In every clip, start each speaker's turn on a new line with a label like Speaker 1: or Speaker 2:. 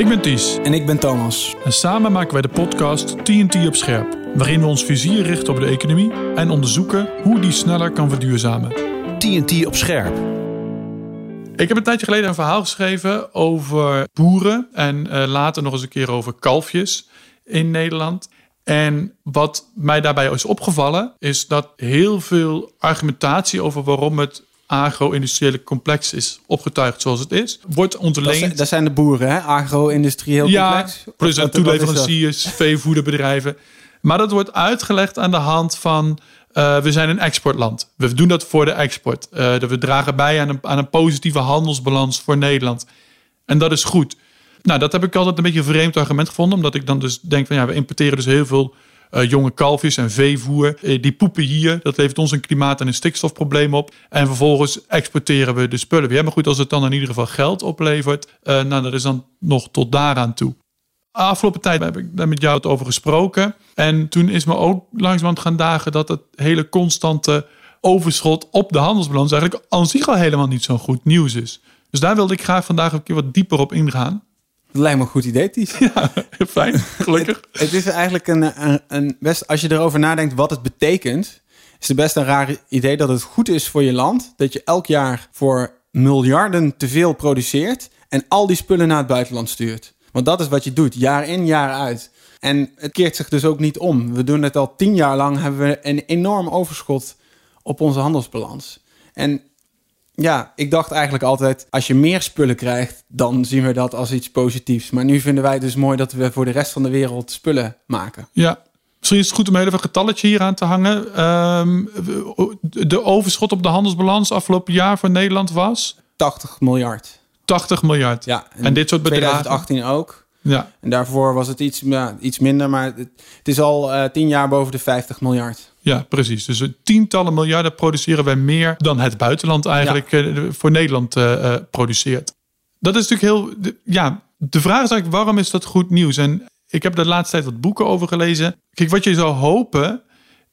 Speaker 1: Ik ben Ties
Speaker 2: En ik ben Thomas.
Speaker 1: en samen maken wij de podcast TNT op scherp, waarin we ons vizier richten op de economie en onderzoeken hoe die sneller kan verduurzamen.
Speaker 3: TNT op scherp.
Speaker 1: Ik heb een tijdje geleden een verhaal geschreven over boeren en eh, later nog eens een keer over kalfjes in Nederland. En wat mij daarbij is opgevallen, is dat heel veel argumentatie over waarom het agro-industriële complex is opgetuigd zoals het is, wordt
Speaker 2: Dat
Speaker 1: ontleend.
Speaker 2: zijn, dat zijn de boeren, hè? Agro-industrieel
Speaker 1: ja,
Speaker 2: complex.
Speaker 1: plus aan
Speaker 2: dat?
Speaker 1: toeleveranciers, veevoederbedrijven. Maar dat wordt uitgelegd aan de hand van... eh, we zijn een exportland. We doen dat voor de export. Dat we dragen bij aan een, aan een positieve handelsbalans voor Nederland. En dat is goed. Nou, dat heb ik altijd een beetje een vreemd argument gevonden. Omdat ik dan dus denk van ja, we importeren dus heel veel eh, jonge kalfjes en veevoer. Eh, die poepen hier. Dat levert ons een klimaat- en een stikstofprobleem op. En vervolgens exporteren we de spullen weer. Maar goed, als het dan in ieder geval geld oplevert. eh, nou, dat is dan nog tot daaraan toe. Afgelopen tijd heb ik daar met jou het over gesproken. En toen is me ook langzamerhand gaan dagen dat het hele constante overschot op de handelsbalans eigenlijk zich al helemaal niet zo'n goed nieuws is. Dus daar wilde ik graag vandaag een keer wat dieper op ingaan.
Speaker 2: Dat lijkt me een goed idee, Ties.
Speaker 1: Fijn, gelukkig.
Speaker 2: Het is eigenlijk een, een, een best, als je erover nadenkt wat het betekent, is het best een raar idee dat het goed is voor je land dat je elk jaar voor miljarden te veel produceert en al die spullen naar het buitenland stuurt. Want dat is wat je doet, jaar in, jaar uit. En het keert zich dus ook niet om. We doen het al tien jaar lang, hebben we een enorm overschot op onze handelsbalans. En ja, ik dacht eigenlijk altijd, als je meer spullen krijgt, dan zien we dat als iets positiefs. Maar nu vinden wij het dus mooi dat we voor de rest van de wereld spullen maken.
Speaker 1: Ja, misschien is het goed om heel even een getalletje hier aan te hangen. Ehm, de overschot op de handelsbalans afgelopen jaar voor Nederland was
Speaker 2: 80 miljard.
Speaker 1: 80 miljard.
Speaker 2: Ja,
Speaker 1: En dit soort bedragen?
Speaker 2: 2018 ook.
Speaker 1: Ja,
Speaker 2: En daarvoor was het iets, ja, iets minder, maar het, het is al eh, tien jaar boven de 50 miljard.
Speaker 1: Ja, precies. Dus tientallen miljarden produceren wij meer dan het buitenland eigenlijk eh, voor Nederland eh, eh, produceert. Dat is natuurlijk heel. ja, de vraag is eigenlijk: waarom is dat goed nieuws? En ik heb de laatste tijd wat boeken over gelezen. Kijk, wat je zou hopen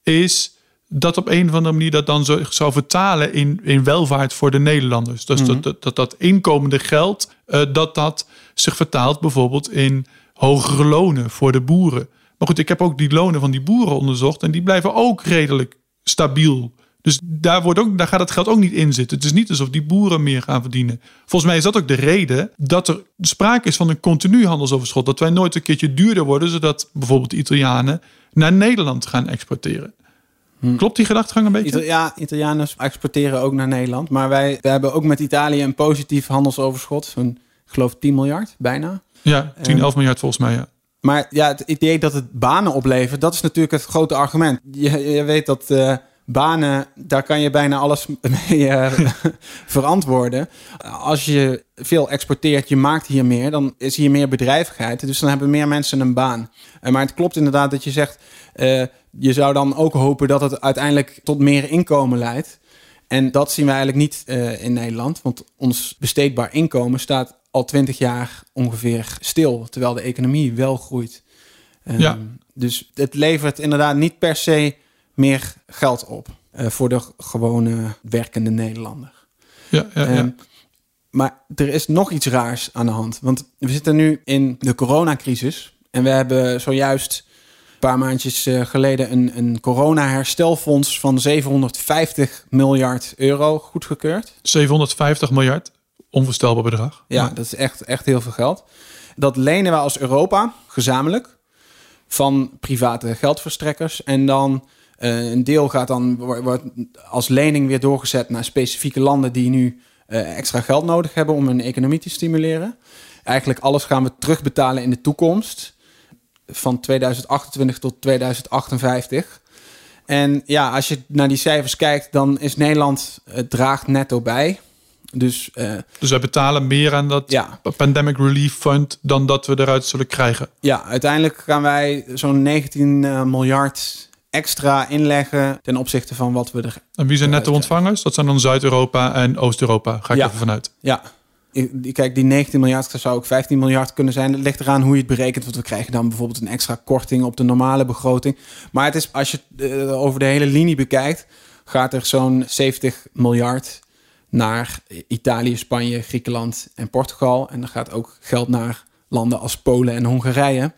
Speaker 1: is dat op een of andere manier dat dan zo, zou vertalen in, in welvaart voor de Nederlanders. Dus dat, dat, dat dat inkomende geld, eh, dat dat zich vertaalt bijvoorbeeld in hogere lonen voor de boeren. Maar goed, ik heb ook die lonen van die boeren onderzocht en die blijven ook redelijk stabiel. Dus daar, wordt ook, daar gaat het geld ook niet in zitten. Het is niet alsof die boeren meer gaan verdienen. Volgens mij is dat ook de reden dat er sprake is van een continu handelsoverschot. Dat wij nooit een keertje duurder worden, zodat bijvoorbeeld de Italianen naar Nederland gaan exporteren. Klopt die gedachtegang een beetje?
Speaker 2: Ja, Italianen exporteren ook naar Nederland. Maar wij, wij hebben ook met Italië een positief handelsoverschot. Zo'n, ik geloof 10 miljard, bijna.
Speaker 1: Ja, 10,
Speaker 2: Ehm,
Speaker 1: 11 miljard volgens mij. Ja.
Speaker 2: Maar ja, het idee dat het banen oplevert, dat is natuurlijk het grote argument. Je, je weet dat eh, banen, daar kan je bijna alles mee eh, verantwoorden. Als je veel exporteert, je maakt hier meer, dan is hier meer bedrijvigheid. Dus dan hebben meer mensen een baan. Eh, maar het klopt inderdaad dat je zegt, je zou dan ook hopen dat het uiteindelijk tot meer inkomen leidt. En dat zien we eigenlijk niet in Nederland, want ons besteedbaar inkomen staat al twintig jaar ongeveer stil, terwijl de economie wel groeit. Ehm,
Speaker 1: Ja.
Speaker 2: Dus het levert inderdaad niet per se meer geld op eh, voor de gewone werkende Nederlander.
Speaker 1: Ja, ja, ja.
Speaker 2: Ehm, maar er is nog iets raars aan de hand. Want we zitten nu in de coronacrisis. En we hebben zojuist een paar maandjes eh, geleden een, een corona-herstelfonds van 750 miljard euro goedgekeurd.
Speaker 1: 750 miljard. Onvoorstelbaar bedrag.
Speaker 2: Ja,
Speaker 1: Maar-
Speaker 2: dat is echt, echt heel veel geld. Dat lenen we als Europa gezamenlijk van private geldverstrekkers. En dan eh, een deel gaat dan wordt als lening weer doorgezet naar specifieke landen die nu eh, extra geld nodig hebben om hun economie te stimuleren. Eigenlijk alles gaan we terugbetalen in de toekomst. Van 2028 tot 2058. En ja, als je naar die cijfers kijkt, dan is Nederland eh, draagt netto bij. Dus eh,
Speaker 1: Dus wij betalen meer aan dat
Speaker 2: Ja.
Speaker 1: Pandemic Relief Fund dan dat we eruit zullen krijgen.
Speaker 2: Ja, uiteindelijk gaan wij zo'n 19 eh, miljard extra inleggen ten opzichte van wat we er.
Speaker 1: En wie zijn netto
Speaker 2: Eruit,
Speaker 1: ontvangers? Dat zijn dan Zuid-Europa en Oost-Europa. Ga ik
Speaker 2: Ja.
Speaker 1: even vanuit.
Speaker 2: Ja, kijk, die 19 miljard zou ook 15 miljard kunnen zijn. Het ligt eraan hoe je het berekent. Want we krijgen dan bijvoorbeeld een extra korting op de normale begroting. Maar het is, als je het eh, over de hele linie bekijkt, gaat er zo'n 70 miljard naar Italië, Spanje, Griekenland en Portugal. En er gaat ook geld naar landen als Polen en Hongarije.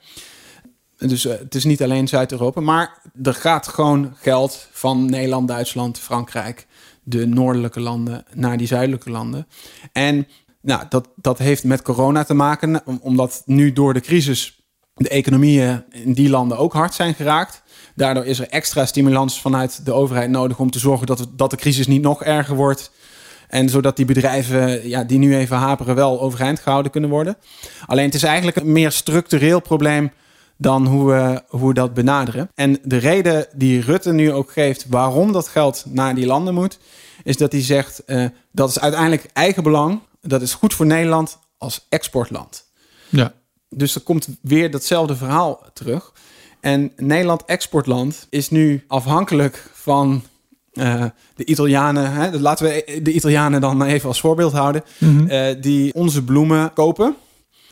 Speaker 2: Dus uh, het is niet alleen Zuid-Europa, maar er gaat gewoon geld van Nederland, Duitsland, Frankrijk, de noordelijke landen naar die zuidelijke landen. En nou, dat, dat heeft met corona te maken, omdat nu door de crisis de economieën in die landen ook hard zijn geraakt. Daardoor is er extra stimulans vanuit de overheid nodig om te zorgen dat, dat de crisis niet nog erger wordt. En zodat die bedrijven ja, die nu even haperen wel overeind gehouden kunnen worden. Alleen het is eigenlijk een meer structureel probleem dan hoe we, hoe we dat benaderen. En de reden die Rutte nu ook geeft waarom dat geld naar die landen moet, is dat hij zegt uh, dat is uiteindelijk eigen belang. Dat is goed voor Nederland als exportland.
Speaker 1: Ja.
Speaker 2: Dus er komt weer datzelfde verhaal terug. En Nederland exportland is nu afhankelijk van uh, de Italianen. Hè, laten we de Italianen dan even als voorbeeld houden. Mm -hmm. uh, die onze bloemen kopen.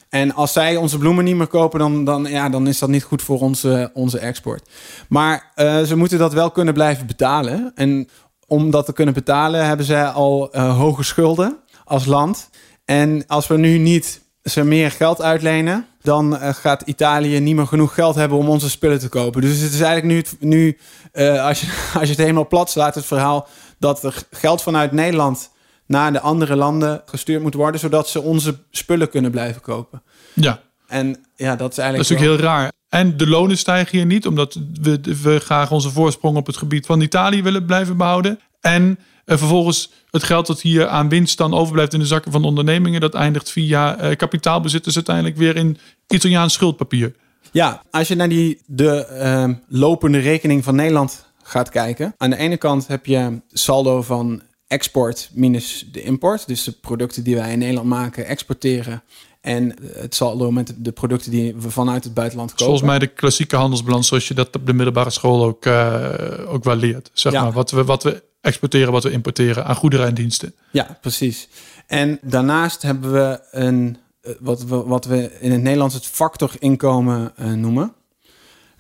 Speaker 2: En als zij onze bloemen niet meer kopen, dan, dan, ja, dan is dat niet goed voor onze, onze export. Maar uh, ze moeten dat wel kunnen blijven betalen. En om dat te kunnen betalen, hebben zij al hoge schulden als land. En als we nu niet ze meer geld uitlenen, dan gaat Italië niet meer genoeg geld hebben om onze spullen te kopen. Dus het is eigenlijk nu, nu uh, als, je, als je het helemaal plat slaat, het verhaal dat er geld vanuit Nederland naar de andere landen gestuurd moet worden, zodat ze onze spullen kunnen blijven kopen.
Speaker 1: Ja.
Speaker 2: En ja, dat is eigenlijk.
Speaker 1: Dat is natuurlijk heel raar. En de lonen stijgen hier niet, omdat we, we graag onze voorsprong op het gebied van Italië willen blijven behouden. En en vervolgens het geld dat hier aan winst dan overblijft in de zakken van ondernemingen, dat eindigt via uh, kapitaalbezitters uiteindelijk weer in Italiaans schuldpapier.
Speaker 2: Ja, als je naar die, de uh, lopende rekening van Nederland gaat kijken. Aan de ene kant heb je saldo van export minus de import. Dus de producten die wij in Nederland maken, exporteren. En het saldo met de producten die we vanuit het buitenland kopen.
Speaker 1: Volgens mij de klassieke handelsbalans, zoals je dat op de middelbare school ook, uh, ook wel leert. Zeg ja. maar, wat we, wat we exporteren wat we importeren aan goederen en diensten.
Speaker 2: Ja, precies. En daarnaast hebben we een, eh, wat we, wat we in het Nederlands het factorinkomen uh, noemen.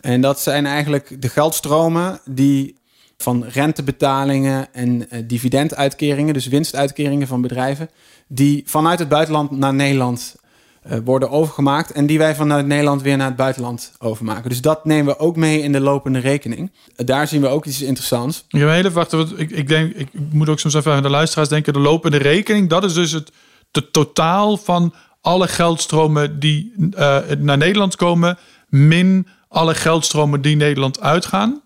Speaker 2: En dat zijn eigenlijk de geldstromen die van rentebetalingen en uh, dividenduitkeringen, dus winstuitkeringen van bedrijven, die vanuit het buitenland naar Nederland worden overgemaakt en die wij vanuit Nederland weer naar het buitenland overmaken. Dus dat nemen we ook mee in de lopende rekening. Daar zien we ook iets interessants.
Speaker 1: Ja, hele wachten. Ik, ik denk, ik moet ook soms even aan de luisteraars denken. De lopende rekening, dat is dus het de totaal van alle geldstromen die uh, naar Nederland komen, min alle geldstromen die Nederland uitgaan.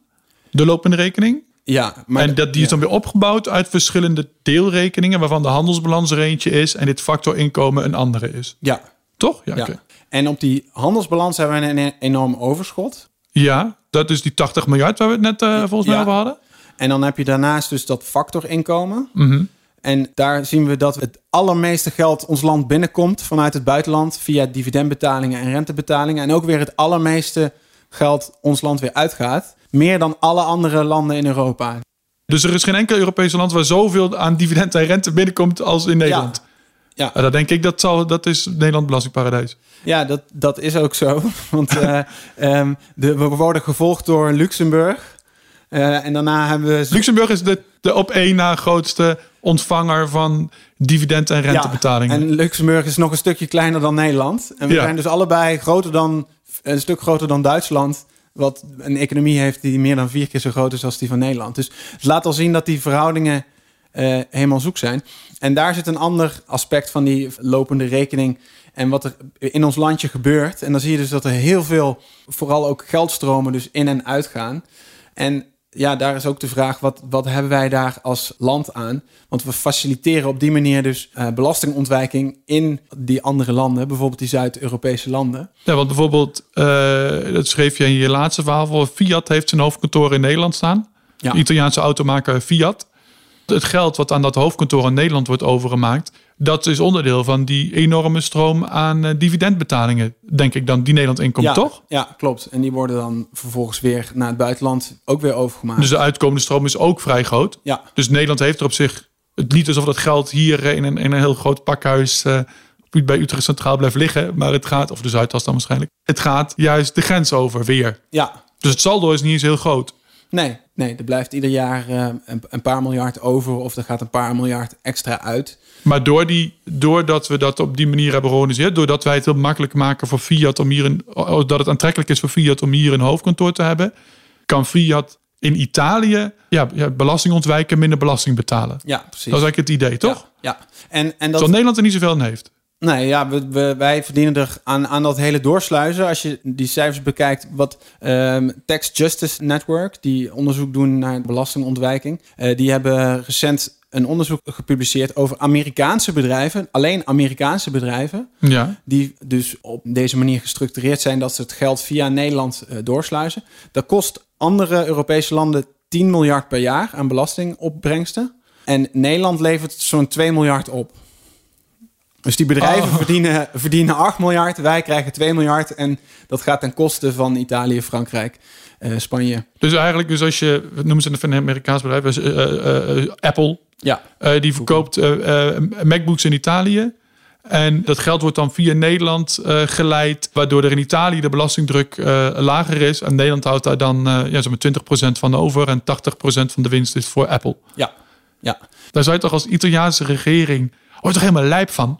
Speaker 1: De lopende rekening.
Speaker 2: Ja,
Speaker 1: maar en dat, die is dan weer opgebouwd uit verschillende deelrekeningen, waarvan de handelsbalans er eentje is en dit factorinkomen een andere is.
Speaker 2: Ja,
Speaker 1: toch?
Speaker 2: Ja, ja. Okay. En op die handelsbalans hebben we een enorm overschot.
Speaker 1: Ja, dat is die 80 miljard waar we het net uh, volgens mij ja. over hadden.
Speaker 2: En dan heb je daarnaast dus dat factorinkomen.
Speaker 1: Mm -hmm.
Speaker 2: En daar zien we dat het allermeeste geld ons land binnenkomt vanuit het buitenland via dividendbetalingen en rentebetalingen. En ook weer het allermeeste geld ons land weer uitgaat. Meer dan alle andere landen in Europa.
Speaker 1: Dus er is geen enkel Europese land waar zoveel aan dividend en rente binnenkomt als in Nederland.
Speaker 2: Ja. Ja.
Speaker 1: En dat denk ik, dat, zal, dat is Nederland belastingparadijs.
Speaker 2: Ja, dat, dat is ook zo. Want uh, um, de, we worden gevolgd door Luxemburg. Uh, en daarna hebben we...
Speaker 1: Luxemburg is de, de op één na grootste ontvanger van dividend- en rentebetalingen.
Speaker 2: Ja, en Luxemburg is nog een stukje kleiner dan Nederland. En we ja. zijn dus allebei groter dan, een stuk groter dan Duitsland wat een economie heeft die meer dan vier keer zo groot is als die van Nederland. Dus het laat al zien dat die verhoudingen uh, helemaal zoek zijn. En daar zit een ander aspect van die lopende rekening en wat er in ons landje gebeurt. En dan zie je dus dat er heel veel, vooral ook geldstromen, dus in en uitgaan. En ja, daar is ook de vraag, wat, wat hebben wij daar als land aan? Want we faciliteren op die manier dus uh, belastingontwijking in die andere landen, bijvoorbeeld die Zuid-Europese landen.
Speaker 1: Ja, want bijvoorbeeld, uh, dat schreef je in je laatste verhaal, Fiat heeft zijn hoofdkantoor in Nederland staan.
Speaker 2: Ja.
Speaker 1: De Italiaanse automaker Fiat. Het geld wat aan dat hoofdkantoor in Nederland wordt overgemaakt, dat is onderdeel van die enorme stroom aan uh, dividendbetalingen, denk ik dan, die Nederland inkomt,
Speaker 2: ja,
Speaker 1: toch?
Speaker 2: Ja, klopt. En die worden dan vervolgens weer naar het buitenland ook weer overgemaakt.
Speaker 1: Dus de uitkomende stroom is ook vrij groot.
Speaker 2: Ja.
Speaker 1: Dus Nederland heeft er op zich het niet alsof dat geld hier in een, in een heel groot pakhuis uh, bij Utrecht Centraal blijft liggen, maar het gaat, of de Zuidas dan waarschijnlijk, het gaat juist de grens over weer.
Speaker 2: Ja.
Speaker 1: Dus het saldo is niet eens heel groot.
Speaker 2: Nee, nee, er blijft ieder jaar uh, een, een, paar miljard over of er gaat een paar miljard extra uit.
Speaker 1: Maar door die, doordat we dat op die manier hebben georganiseerd, doordat wij het heel makkelijk maken voor Fiat om hier een, dat het aantrekkelijk is voor Fiat om hier een hoofdkantoor te hebben, kan Fiat in Italië ja, ja, belasting ontwijken, minder belasting betalen.
Speaker 2: Ja, precies.
Speaker 1: Dat is eigenlijk het idee, toch?
Speaker 2: Ja. En, en dat...
Speaker 1: Terwijl Nederland er niet zoveel aan heeft.
Speaker 2: Nee, ja, we, we, wij verdienen er aan, aan dat hele doorsluizen. Als je die cijfers bekijkt, wat um, Tax Justice Network, die onderzoek doen naar belastingontwijking, uh, die hebben recent een onderzoek gepubliceerd over Amerikaanse bedrijven, alleen Amerikaanse bedrijven,
Speaker 1: ja.
Speaker 2: die dus op deze manier gestructureerd zijn dat ze het geld via Nederland uh, doorsluizen. Dat kost andere Europese landen 10 miljard per jaar aan belastingopbrengsten. En Nederland levert zo'n 2 miljard op. Dus die bedrijven
Speaker 1: Oh.
Speaker 2: verdienen, verdienen 8 miljard, wij krijgen 2 miljard. En dat gaat ten koste van Italië, Frankrijk, eh, Spanje.
Speaker 1: Dus eigenlijk, dus als je, noemen ze een Amerikaans bedrijf, dus, eh, Apple,
Speaker 2: Ja,
Speaker 1: die verkoopt MacBooks in Italië. En dat geld wordt dan via Nederland geleid, waardoor er in Italië de belastingdruk lager is. En Nederland houdt daar dan ja, zo'n 20% van over en 80% van de winst is voor Apple.
Speaker 2: ja, ja.
Speaker 1: Daar zou je toch als Italiaanse regering, je toch helemaal lijp van?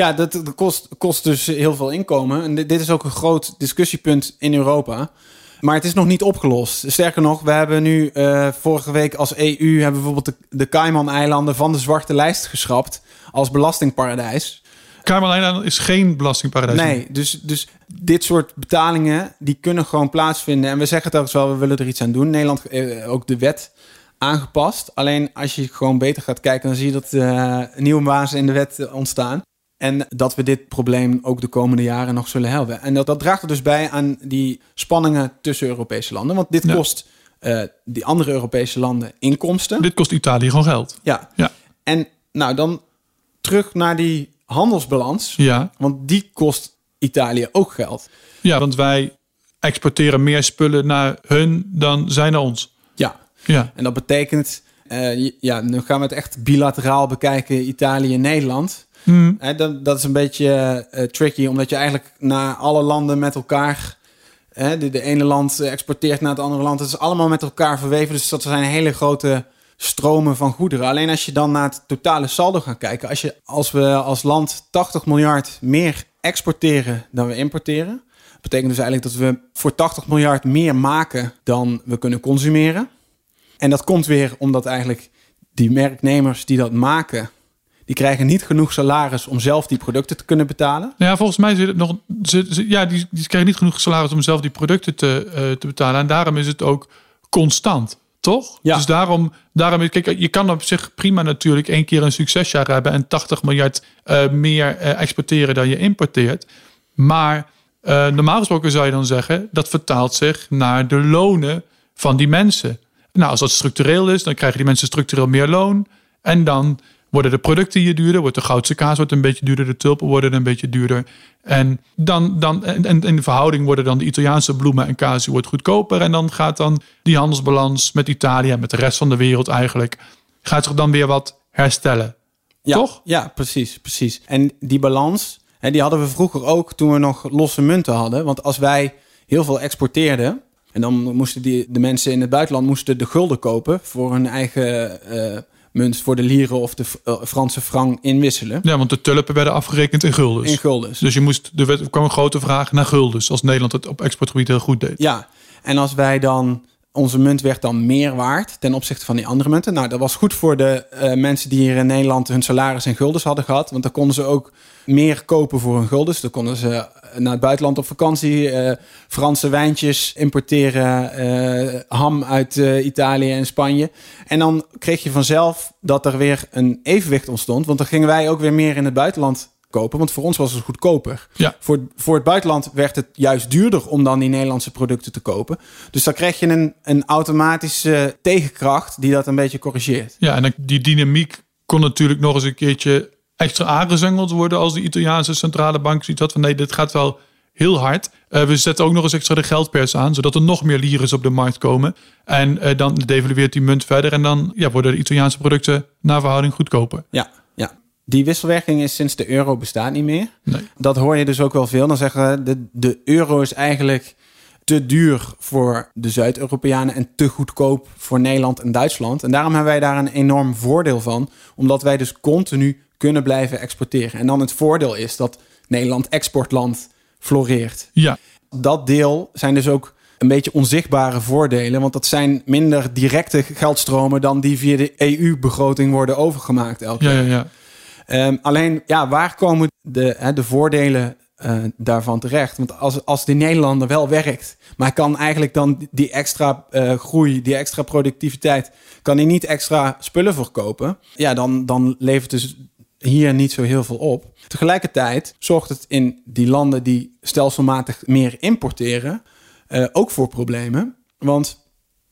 Speaker 2: Ja, dat, dat kost, kost dus heel veel inkomen. En dit, dit is ook een groot discussiepunt in Europa. Maar het is nog niet opgelost. Sterker nog, we hebben nu eh, vorige week als EU... hebben bijvoorbeeld de, de Cayman-eilanden van de zwarte lijst geschrapt... als belastingparadijs.
Speaker 1: Cayman is geen belastingparadijs.
Speaker 2: Nee, dus, dus dit soort betalingen... die kunnen gewoon plaatsvinden. En we zeggen telkens wel, we willen er iets aan doen. Nederland eh, ook de wet aangepast. Alleen als je gewoon beter gaat kijken... dan zie je dat eh nieuwe bazen in de wet ontstaan. En dat we dit probleem ook de komende jaren nog zullen helpen. En dat, dat draagt er dus bij aan die spanningen tussen Europese landen. Want dit
Speaker 1: Ja.
Speaker 2: kost eh, die andere Europese landen inkomsten.
Speaker 1: Dit kost Italië gewoon geld.
Speaker 2: Ja.
Speaker 1: Ja.
Speaker 2: En nou, dan terug naar die handelsbalans.
Speaker 1: Ja,
Speaker 2: Want die kost Italië ook geld.
Speaker 1: ja want wij exporteren meer spullen naar hun dan zij naar ons.
Speaker 2: Ja.
Speaker 1: Ja,
Speaker 2: En dat betekent, eh, ja, nu gaan we het echt bilateraal bekijken, Italië en Nederland.
Speaker 1: Hm.
Speaker 2: Hè, dat, dat is een beetje eh, tricky, omdat je eigenlijk naar alle landen met elkaar. Hè, de, ene land exporteert naar het andere land. Het is allemaal met elkaar verweven. Dus dat zijn hele grote stromen van goederen. Alleen als je dan naar het totale saldo gaat kijken. Als, je, als we als land 80 miljard meer exporteren dan we importeren. betekent dus eigenlijk dat we voor 80 miljard meer maken dan we kunnen consumeren. En dat komt weer omdat eigenlijk die merknemers die dat maken, die krijgen niet genoeg salaris om zelf die producten te kunnen betalen.
Speaker 1: Nou ja, volgens mij zit het nog. Zit- ja, die, die krijgen niet genoeg salaris om zelf die producten te, eh, te betalen. En daarom is het ook constant. Toch?
Speaker 2: Ja.
Speaker 1: Dus daarom, daarom, kijk, je kan op zich prima natuurlijk één keer een succesjaar hebben en 80 miljard eh, meer eh, exporteren dan je importeert. Maar normaal gesproken zou je dan zeggen, dat vertaalt zich naar de lonen van die mensen. Nou, als dat structureel is, dan krijgen die mensen structureel meer loon. En dan worden de producten hier duurder, wordt de goudse kaas wordt een beetje duurder, de tulpen worden een beetje duurder. En, dan, dan, en, en in de verhouding worden dan de Italiaanse bloemen en kaas wordt goedkoper. En dan gaat dan die handelsbalans met Italië en met de rest van de wereld eigenlijk, gaat zich dan weer wat herstellen.
Speaker 2: Ja,
Speaker 1: Toch?
Speaker 2: Ja, precies, precies. En die balans, hè, die hadden we vroeger ook toen we nog losse munten hadden. Want als wij heel veel exporteerden, en dan moesten die, de mensen in het buitenland moesten de gulden kopen voor hun eigen eh, munt, voor de lieren of de eh, Franse frank inwisselen.
Speaker 1: Ja, want de tulpen werden afgerekend in guldens.
Speaker 2: In guldens.
Speaker 1: Dus je moest, er werd- er kwam een grote vraag naar guldens, als Nederland het op exportgebied heel goed deed.
Speaker 2: Ja, en als wij dan onze munt werd dan meer waard ten opzichte van die andere munten. Nou, dat was goed voor de eh, mensen die hier in Nederland hun salaris in guldens hadden gehad. Want dan konden ze ook meer kopen voor hun guldens. Dan konden ze naar het buitenland op vakantie, eh, Franse wijntjes importeren, eh, ham uit eh, Italië en Spanje. En dan kreeg je vanzelf dat er weer een evenwicht ontstond. Want dan gingen wij ook weer meer in het buitenland kopen. Want voor ons was het goedkoper.
Speaker 1: Ja.
Speaker 2: Voor, voor het buitenland werd het juist duurder om dan die Nederlandse producten te kopen. Dus dan krijg je een, een automatische tegenkracht die dat een beetje corrigeert.
Speaker 1: Ja, en die dynamiek kon natuurlijk nog eens een keertje extra aangezengeld worden als de Italiaanse centrale bank ziet had van nee, dit gaat wel heel hard. Eh, we zetten ook nog eens extra de geldpers aan, zodat er nog meer lieren op de markt komen. En eh, dan devalueert die munt verder en dan ja, worden de Italiaanse producten naar verhouding goedkoper.
Speaker 2: Ja. Die wisselwerking is sinds de euro bestaat niet meer.
Speaker 1: Nee.
Speaker 2: Dat hoor je dus ook wel veel. Dan zeggen we, de, de euro is eigenlijk te duur voor de Zuid-Europeanen en te goedkoop voor Nederland en Duitsland. En daarom hebben wij daar een enorm voordeel van, omdat wij dus continu kunnen blijven exporteren. En dan het voordeel is dat Nederland exportland floreert.
Speaker 1: Ja.
Speaker 2: Dat deel zijn dus ook een beetje onzichtbare voordelen, want dat zijn minder directe geldstromen dan die via de EU-begroting worden overgemaakt elke
Speaker 1: Ja,
Speaker 2: jaar.
Speaker 1: ja, ja.
Speaker 2: Ehm, alleen, ja, waar komen de, hè, de voordelen eh, daarvan terecht? Want als, als de Nederlander wel werkt, maar kan eigenlijk dan die extra eh, groei, die extra productiviteit, kan hij niet extra spullen verkopen, ja, dan, dan levert dus hier niet zo heel veel op. Tegelijkertijd zorgt het in die landen die stelselmatig meer importeren eh, ook voor problemen. Want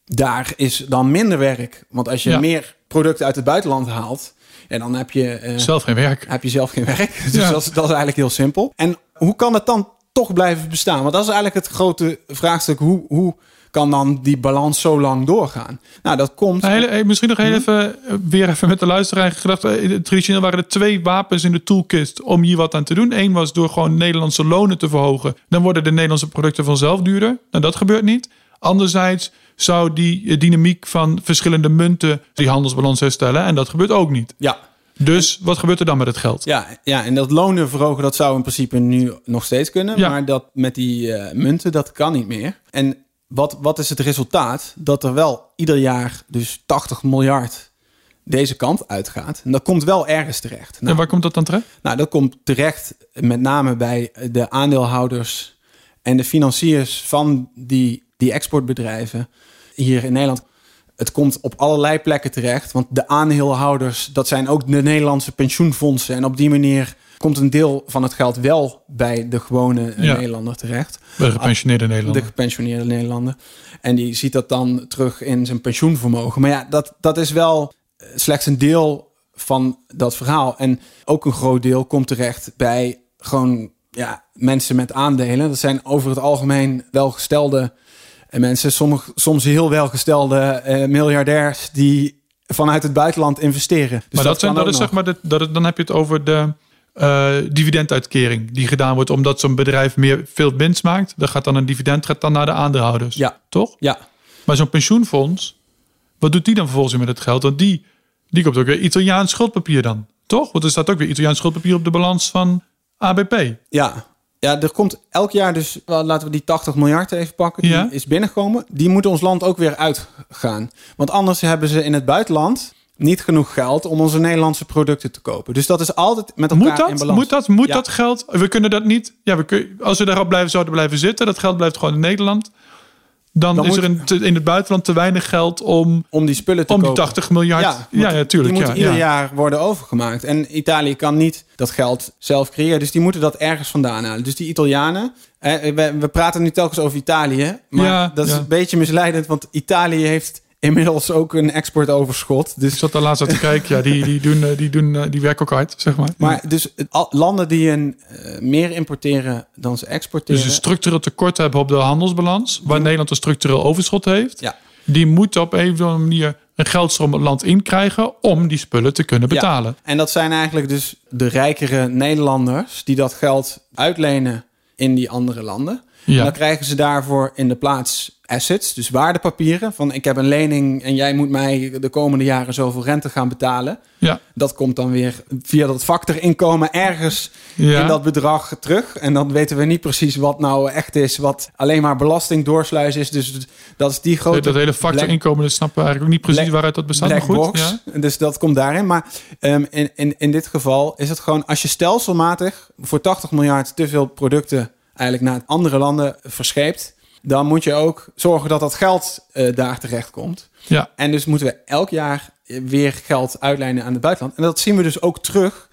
Speaker 2: daar is dan minder werk. Want als je
Speaker 1: Ja.
Speaker 2: meer producten uit het buitenland haalt, en dan heb je, eh,
Speaker 1: Zelf geen werk.
Speaker 2: heb je zelf geen werk. Dus
Speaker 1: Ja.
Speaker 2: dat, is, dat is eigenlijk heel simpel. En hoe kan het dan toch blijven bestaan? Want dat is eigenlijk het grote vraagstuk. Hoe, hoe kan dan die balans zo lang doorgaan? Nou, dat komt...
Speaker 1: Nou, hele- misschien nog heel even, eh, weer even met de luisteraar gedacht. eh, Traditioneel waren er twee wapens in de toolkist om hier wat aan te doen. Eén was door gewoon Nederlandse lonen te verhogen. Dan worden de Nederlandse producten vanzelf duurder. Nou, dat gebeurt niet. Anderzijds zou die eh, dynamiek van verschillende munten die handelsbalans herstellen. En dat gebeurt ook niet.
Speaker 2: Ja,
Speaker 1: Dus wat gebeurt er dan met het geld?
Speaker 2: Ja, ja, en dat lonen verhogen, dat zou in principe nu nog steeds kunnen.
Speaker 1: Ja.
Speaker 2: Maar dat met die eh, munten, dat kan niet meer. En wat, wat is het resultaat? Dat er wel ieder jaar dus 80 miljard deze kant uitgaat. En dat komt wel ergens terecht. Nou,
Speaker 1: En waar komt dat dan terecht?
Speaker 2: nou, dat komt terecht met name bij de aandeelhouders en de financiers van die, die exportbedrijven hier in Nederland. Het komt op allerlei plekken terecht, want de aandeelhouders, dat zijn ook de Nederlandse pensioenfondsen. En op die manier komt een deel van het geld wel bij de gewone
Speaker 1: Ja.
Speaker 2: Nederlander terecht.
Speaker 1: Bij gepensioneerde
Speaker 2: De
Speaker 1: Nederlander.
Speaker 2: gepensioneerde Nederlander. En die ziet dat dan terug in zijn pensioenvermogen. Maar ja, dat, dat is wel eh, slechts een deel van dat verhaal. En ook een groot deel komt terecht bij gewoon ja, mensen met aandelen. Dat zijn over het algemeen welgestelde eh, mensen. Sommige, soms heel welgestelde eh, miljardairs die vanuit het buitenland investeren. Dus
Speaker 1: maar dat, dat
Speaker 2: ook
Speaker 1: is zeg maar, de, dat, het- dan heb je het over de eh, dividenduitkering die gedaan wordt omdat zo'n bedrijf meer veel winst maakt. Dan gaat dan een dividend gaat dan naar de aandeelhouders.
Speaker 2: Ja.
Speaker 1: Toch?
Speaker 2: Ja,
Speaker 1: Maar zo'n pensioenfonds, wat doet die dan vervolgens met het geld? Want die, die koopt ook weer Italiaans schuldpapier dan. Toch? Want er staat ook weer Italiaans schuldpapier op de balans van ABP.
Speaker 2: Ja. Ja, er komt elk jaar dus, laten we die 80 miljard even pakken, die
Speaker 1: Ja.
Speaker 2: is binnengekomen. Die moet ons land ook weer uitgaan. Want anders hebben ze in het buitenland niet genoeg geld om onze Nederlandse producten te kopen. Dus dat is altijd met elkaar
Speaker 1: Moet
Speaker 2: in
Speaker 1: dat?
Speaker 2: balans.
Speaker 1: Moet dat? Moet
Speaker 2: Ja.
Speaker 1: dat geld? We kunnen dat niet. Ja, we kun, als we daarop blijven, zouden blijven zitten, dat geld blijft gewoon in Nederland. Dan,
Speaker 2: Dan
Speaker 1: is er in, te- in het buitenland te weinig geld om,
Speaker 2: Om die spullen te
Speaker 1: om die
Speaker 2: kopen.
Speaker 1: 80 miljard. Ja, ja,
Speaker 2: want
Speaker 1: tuurlijk.
Speaker 2: Die
Speaker 1: ja,
Speaker 2: moeten ieder
Speaker 1: ja.
Speaker 2: jaar worden overgemaakt. En Italië kan niet dat geld zelf creëren. Dus die moeten dat ergens vandaan halen. Dus die Italianen... eh, we, we praten nu telkens over Italië. Maar
Speaker 1: Ja,
Speaker 2: dat is
Speaker 1: ja.
Speaker 2: een beetje misleidend. Want Italië heeft inmiddels ook een exportoverschot. Dus
Speaker 1: Ik zat daar laatst aan te kijken. Ja, die, die, doen, eh, die, doen, eh, die werken ook hard, zeg maar.
Speaker 2: Maar dus landen die een, eh, meer importeren dan ze exporteren.
Speaker 1: Dus een structureel tekort hebben op de handelsbalans, waar Nederland een structureel overschot heeft,
Speaker 2: ja,
Speaker 1: die moeten op een of andere manier een geldstroom het land inkrijgen om die spullen te kunnen betalen.
Speaker 2: en dat zijn eigenlijk dus de rijkere Nederlanders die dat geld uitlenen in die andere landen.
Speaker 1: Ja.
Speaker 2: En dan krijgen ze daarvoor in de plaats assets, dus waardepapieren. Van ik heb een lening en jij moet mij de komende jaren zoveel rente gaan betalen.
Speaker 1: Ja.
Speaker 2: Dat komt dan weer via dat factorinkomen ergens
Speaker 1: Ja.
Speaker 2: in dat bedrag terug. En dan weten we niet precies wat nou echt is, wat alleen maar belasting doorsluis is. Dus dat is die grote
Speaker 1: dat hele factorinkomen, dat snappen we eigenlijk ook niet precies
Speaker 2: Black-
Speaker 1: waaruit dat bestaat. Maar goed,
Speaker 2: box.
Speaker 1: ja.
Speaker 2: Dus dat komt daarin. Maar ehm, in, in, in dit geval is het gewoon... als je stelselmatig voor 80 miljard te veel producten... eigenlijk naar andere landen verscheept... dan moet je ook zorgen dat dat geld eh, daar terecht komt.
Speaker 1: ja.
Speaker 2: En dus moeten we elk jaar weer geld uitlijnen aan het buitenland. En dat zien we dus ook terug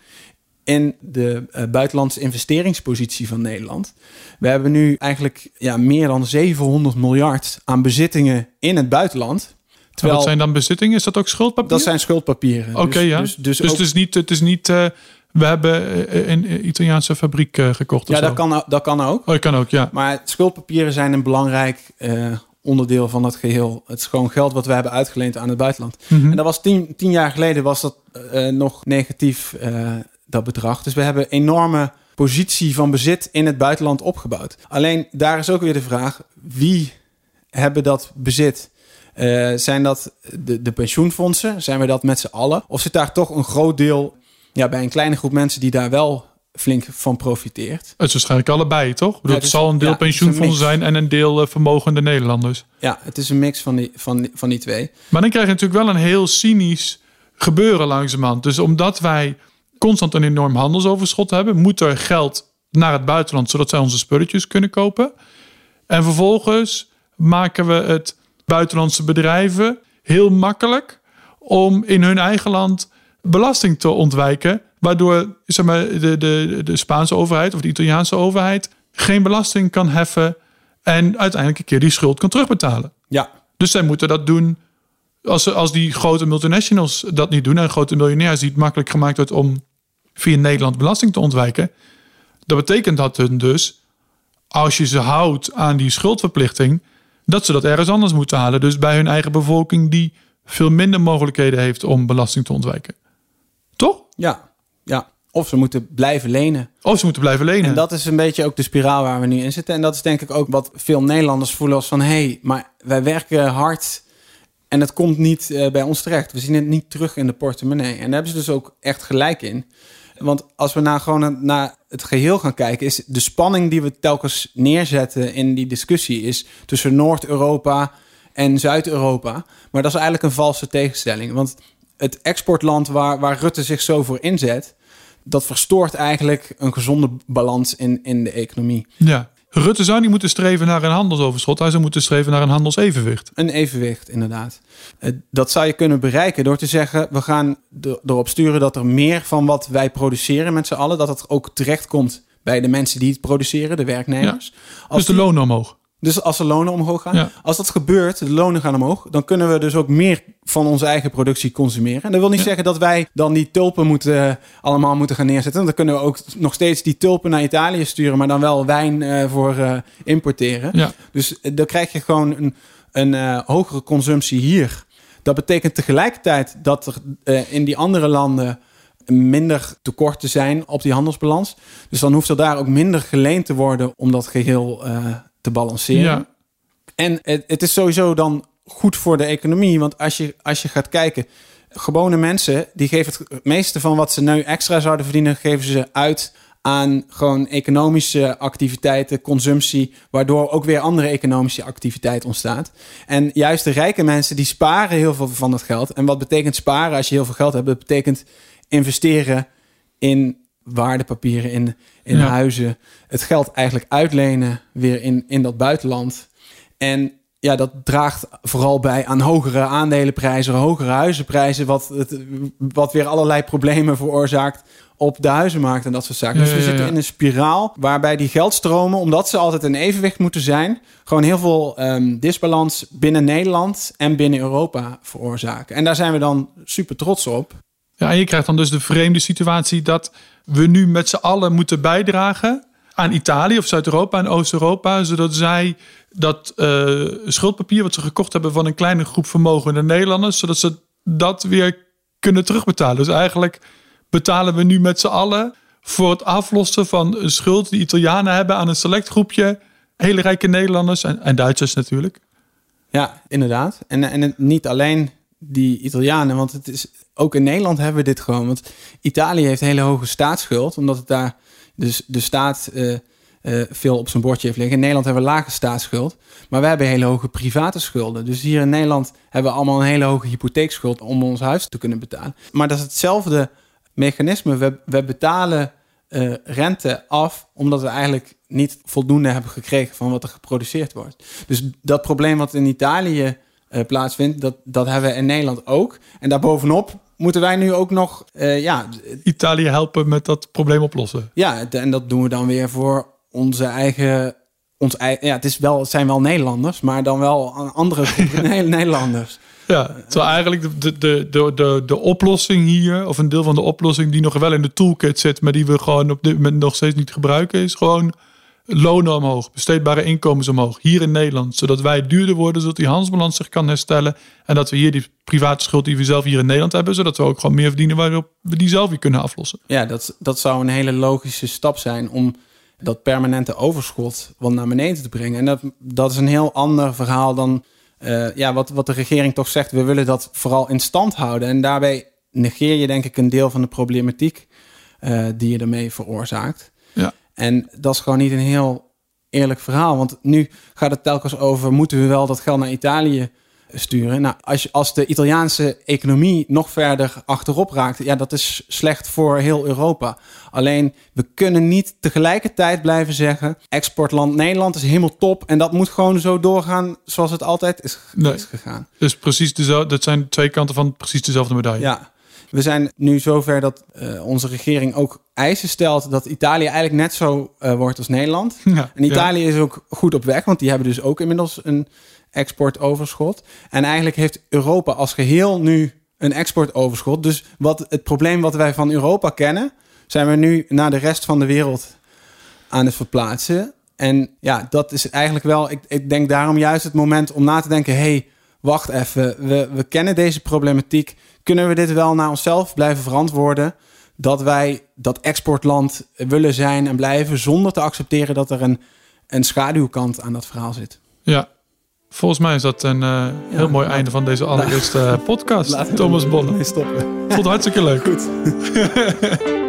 Speaker 2: in de eh, buitenlandse investeringspositie van Nederland. We hebben nu eigenlijk ja, meer dan 700 miljard aan bezittingen in het buitenland.
Speaker 1: En wat zijn dan bezittingen? Is dat ook schuldpapier?
Speaker 2: Dat zijn schuldpapieren.
Speaker 1: Oké,
Speaker 2: Dus-
Speaker 1: ja.
Speaker 2: Dus, dus,
Speaker 1: Dus,
Speaker 2: ook-
Speaker 1: het is niet, het is niet eh, we hebben eh, een Italiaanse fabriek eh, gekocht
Speaker 2: ja,
Speaker 1: zo.
Speaker 2: dat kan, dat kan ook.
Speaker 1: Oh, dat kan ook, ja.
Speaker 2: Maar schuldpapieren zijn een belangrijk eh, onderdeel van dat geheel. Het is gewoon geld wat we hebben uitgeleend aan het buitenland.
Speaker 1: Mhm.
Speaker 2: En dat was tien, tien jaar geleden was dat eh, nog negatief, eh, dat bedrag. Dus we hebben enorme positie van bezit in het buitenland opgebouwd. Alleen daar is ook weer de vraag: wie hebben dat bezit? Zijn dat de, de pensioenfondsen? Zijn we dat met z'n allen? Of zit daar toch een groot deel ja, bij een kleine groep mensen die daar wel flink van profiteert?
Speaker 1: Het is waarschijnlijk allebei, toch? Bedoel, het, zal een deel ja, pensioenfondsen zijn en een deel uh, vermogende Nederlanders.
Speaker 2: Ja, het is een mix van die, van, van die twee.
Speaker 1: Maar dan krijg je natuurlijk wel een heel cynisch gebeuren langzamerhand. Dus omdat wij constant een enorm handelsoverschot hebben, moet er geld naar het buitenland zodat zij onze spulletjes kunnen kopen. En vervolgens maken we het buitenlandse bedrijven heel makkelijk om in hun eigen land belasting te ontwijken. Waardoor zeg maar, de, de, de Spaanse overheid of de Italiaanse overheid geen belasting kan heffen. En uiteindelijk een keer die schuld kan terugbetalen.
Speaker 2: Ja.
Speaker 1: Dus zij moeten dat doen. Als, als die grote multinationals dat niet doen en grote miljonairs die het makkelijk gemaakt wordt om via Nederland belasting te ontwijken. Dat betekent dat hun dus, als je ze houdt aan die schuldverplichting, dat ze dat ergens anders moeten halen. Dus bij hun eigen bevolking die veel minder mogelijkheden heeft om belasting te ontwijken. Toch?
Speaker 2: Ja, ja. Of ze moeten blijven lenen.
Speaker 1: Of ze moeten blijven lenen.
Speaker 2: En dat is een beetje ook de spiraal waar we nu in zitten. En dat is denk ik ook wat veel Nederlanders voelen als van... hé, hey, maar wij werken hard en het komt niet uh, bij ons terecht. We zien het niet terug in de portemonnee. En daar hebben ze dus ook echt gelijk in. Want als we nou gewoon naar het geheel gaan kijken, is de spanning die we telkens neerzetten in die discussie is tussen Noord-Europa en Zuid-Europa. Maar dat is eigenlijk een valse tegenstelling. Want het exportland waar, waar Rutte zich zo voor inzet, dat verstoort eigenlijk een gezonde balans in, in de economie.
Speaker 1: Ja. Rutte zou niet moeten streven naar een handelsoverschot. Hij zou moeten streven naar een handelsevenwicht.
Speaker 2: Een evenwicht, inderdaad. Eh, dat zou je kunnen bereiken door te zeggen... we gaan erop sturen dat er meer van wat wij produceren met z'n allen... dat het ook terechtkomt bij de mensen die het produceren, de werknemers.
Speaker 1: Ja. dus de lonen omhoog.
Speaker 2: Dus als de lonen omhoog gaan. Als dat gebeurt, de lonen gaan omhoog, dan kunnen we dus ook meer van onze eigen productie consumeren. En dat wil niet zeggen dat wij dan die tulpen moeten, eh, allemaal moeten gaan neerzetten. Dan kunnen we ook nog steeds die tulpen naar Italië sturen, maar dan wel wijn uh, voor uh, importeren.
Speaker 1: Ja.
Speaker 2: Dus dan krijg je gewoon een, een hogere consumptie hier. Dat betekent tegelijkertijd dat er in die andere landen minder tekort te zijn op die handelsbalans. Dus dan hoeft er daar ook minder geleend te worden om dat geheel te balanceren. Ja. En het, het is sowieso dan goed voor de economie. Want als je, als je gaat kijken, gewone mensen die geven het meeste van wat ze nu extra zouden verdienen, geven ze uit aan gewoon economische activiteiten, consumptie, waardoor ook weer andere economische activiteit ontstaat. En juist de rijke mensen die sparen heel veel van dat geld. En wat betekent sparen als je heel veel geld hebt? Dat betekent investeren in waardepapieren, in, in huizen. Het geld eigenlijk uitlenen weer in, in dat buitenland. En ja, dat draagt vooral bij aan hogere aandelenprijzen, hogere huizenprijzen, wat, het, wat weer allerlei problemen veroorzaakt op de huizenmarkt en dat soort zaken. dus we zitten in een spiraal waarbij die geldstromen, omdat ze altijd in evenwicht moeten zijn, gewoon heel veel um, disbalans binnen Nederland en binnen Europa veroorzaken. En daar zijn we dan super trots op.
Speaker 1: Ja, en je krijgt dan dus de vreemde situatie dat we nu met z'n allen moeten bijdragen aan Italië of Zuid-Europa en Oost-Europa, zodat zij dat uh, schuldpapier wat ze gekocht hebben van een kleine groep vermogende Nederlanders, zodat ze dat weer kunnen terugbetalen. Dus eigenlijk betalen we nu met z'n allen voor het aflossen van een schuld die Italianen hebben aan een select groepje hele rijke Nederlanders en, en Duitsers natuurlijk.
Speaker 2: Ja, inderdaad. En, en niet alleen die Italianen, want het is ook in Nederland hebben we dit gewoon. Want Italië heeft hele hoge staatsschuld, omdat het daar dus de staat uh, uh, veel op zijn bordje heeft liggen. In Nederland hebben we lage staatsschuld, maar we hebben hele hoge private schulden. Dus hier in Nederland hebben we allemaal een hele hoge hypotheekschuld om ons huis te kunnen betalen. Maar dat is hetzelfde mechanisme. We, we betalen uh, rente af omdat we eigenlijk niet voldoende hebben gekregen van wat er geproduceerd wordt. Dus dat probleem wat in Italië plaatsvindt, dat, dat hebben we in Nederland ook. En daarbovenop moeten wij nu ook nog uh, ja,
Speaker 1: Italië helpen met dat probleem oplossen.
Speaker 2: Ja, en dat doen we dan weer voor onze eigen. Ons eigen ja, het, is wel, het zijn wel Nederlanders, maar dan wel andere groepen Nederlanders.
Speaker 1: Ja, terwijl eigenlijk de, de, de, de, de oplossing hier, of een deel van de oplossing die nog wel in de toolkit zit, maar die we gewoon op dit moment nog steeds niet gebruiken, is gewoon lonen omhoog, besteedbare inkomens omhoog, hier in Nederland, zodat wij duurder worden, zodat die handelsbalans zich kan herstellen en dat we hier die private schuld die we zelf hier in Nederland hebben, zodat we ook gewoon meer verdienen waarop we die zelf weer kunnen aflossen.
Speaker 2: Ja, dat, dat zou een hele logische stap zijn om dat permanente overschot wat naar beneden te brengen. En dat, dat is een heel ander verhaal dan uh, ja, wat, wat de regering toch zegt. We willen dat vooral in stand houden. En daarbij negeer je denk ik een deel van de problematiek uh, die je ermee veroorzaakt.
Speaker 1: Ja.
Speaker 2: En dat is gewoon niet een heel eerlijk verhaal. Want nu gaat het telkens over: moeten we wel dat geld naar Italië sturen? Nou, als, als de Italiaanse economie nog verder achterop raakt, ja, dat is slecht voor heel Europa. Alleen we kunnen niet tegelijkertijd blijven zeggen: exportland Nederland is helemaal top en dat moet gewoon zo doorgaan zoals het altijd is, nee. is gegaan.
Speaker 1: Dus precies dezelfde, dat zijn twee kanten van precies dezelfde medaille.
Speaker 2: Ja. We zijn nu zover dat uh, onze regering ook eisen stelt dat Italië eigenlijk net zo uh, wordt als Nederland. Ja, en Italië ja. is ook goed op weg, want die hebben dus ook inmiddels een exportoverschot. En eigenlijk heeft Europa als geheel nu een exportoverschot. Dus wat het probleem wat wij van Europa kennen, zijn we nu naar de rest van de wereld aan het verplaatsen. En ja, dat is eigenlijk wel, ik, ik denk daarom juist het moment om na te denken: hey, wacht even, we, we kennen deze problematiek. Kunnen we dit wel naar onszelf blijven verantwoorden? Dat wij dat exportland willen zijn en blijven zonder te accepteren dat er een, een schaduwkant aan dat verhaal zit.
Speaker 1: Ja, volgens mij is dat een uh, heel mooi einde van deze allereerste podcast. Thomas Bonne.
Speaker 2: Stoppen.
Speaker 1: Vond het hartstikke leuk.
Speaker 2: Goed.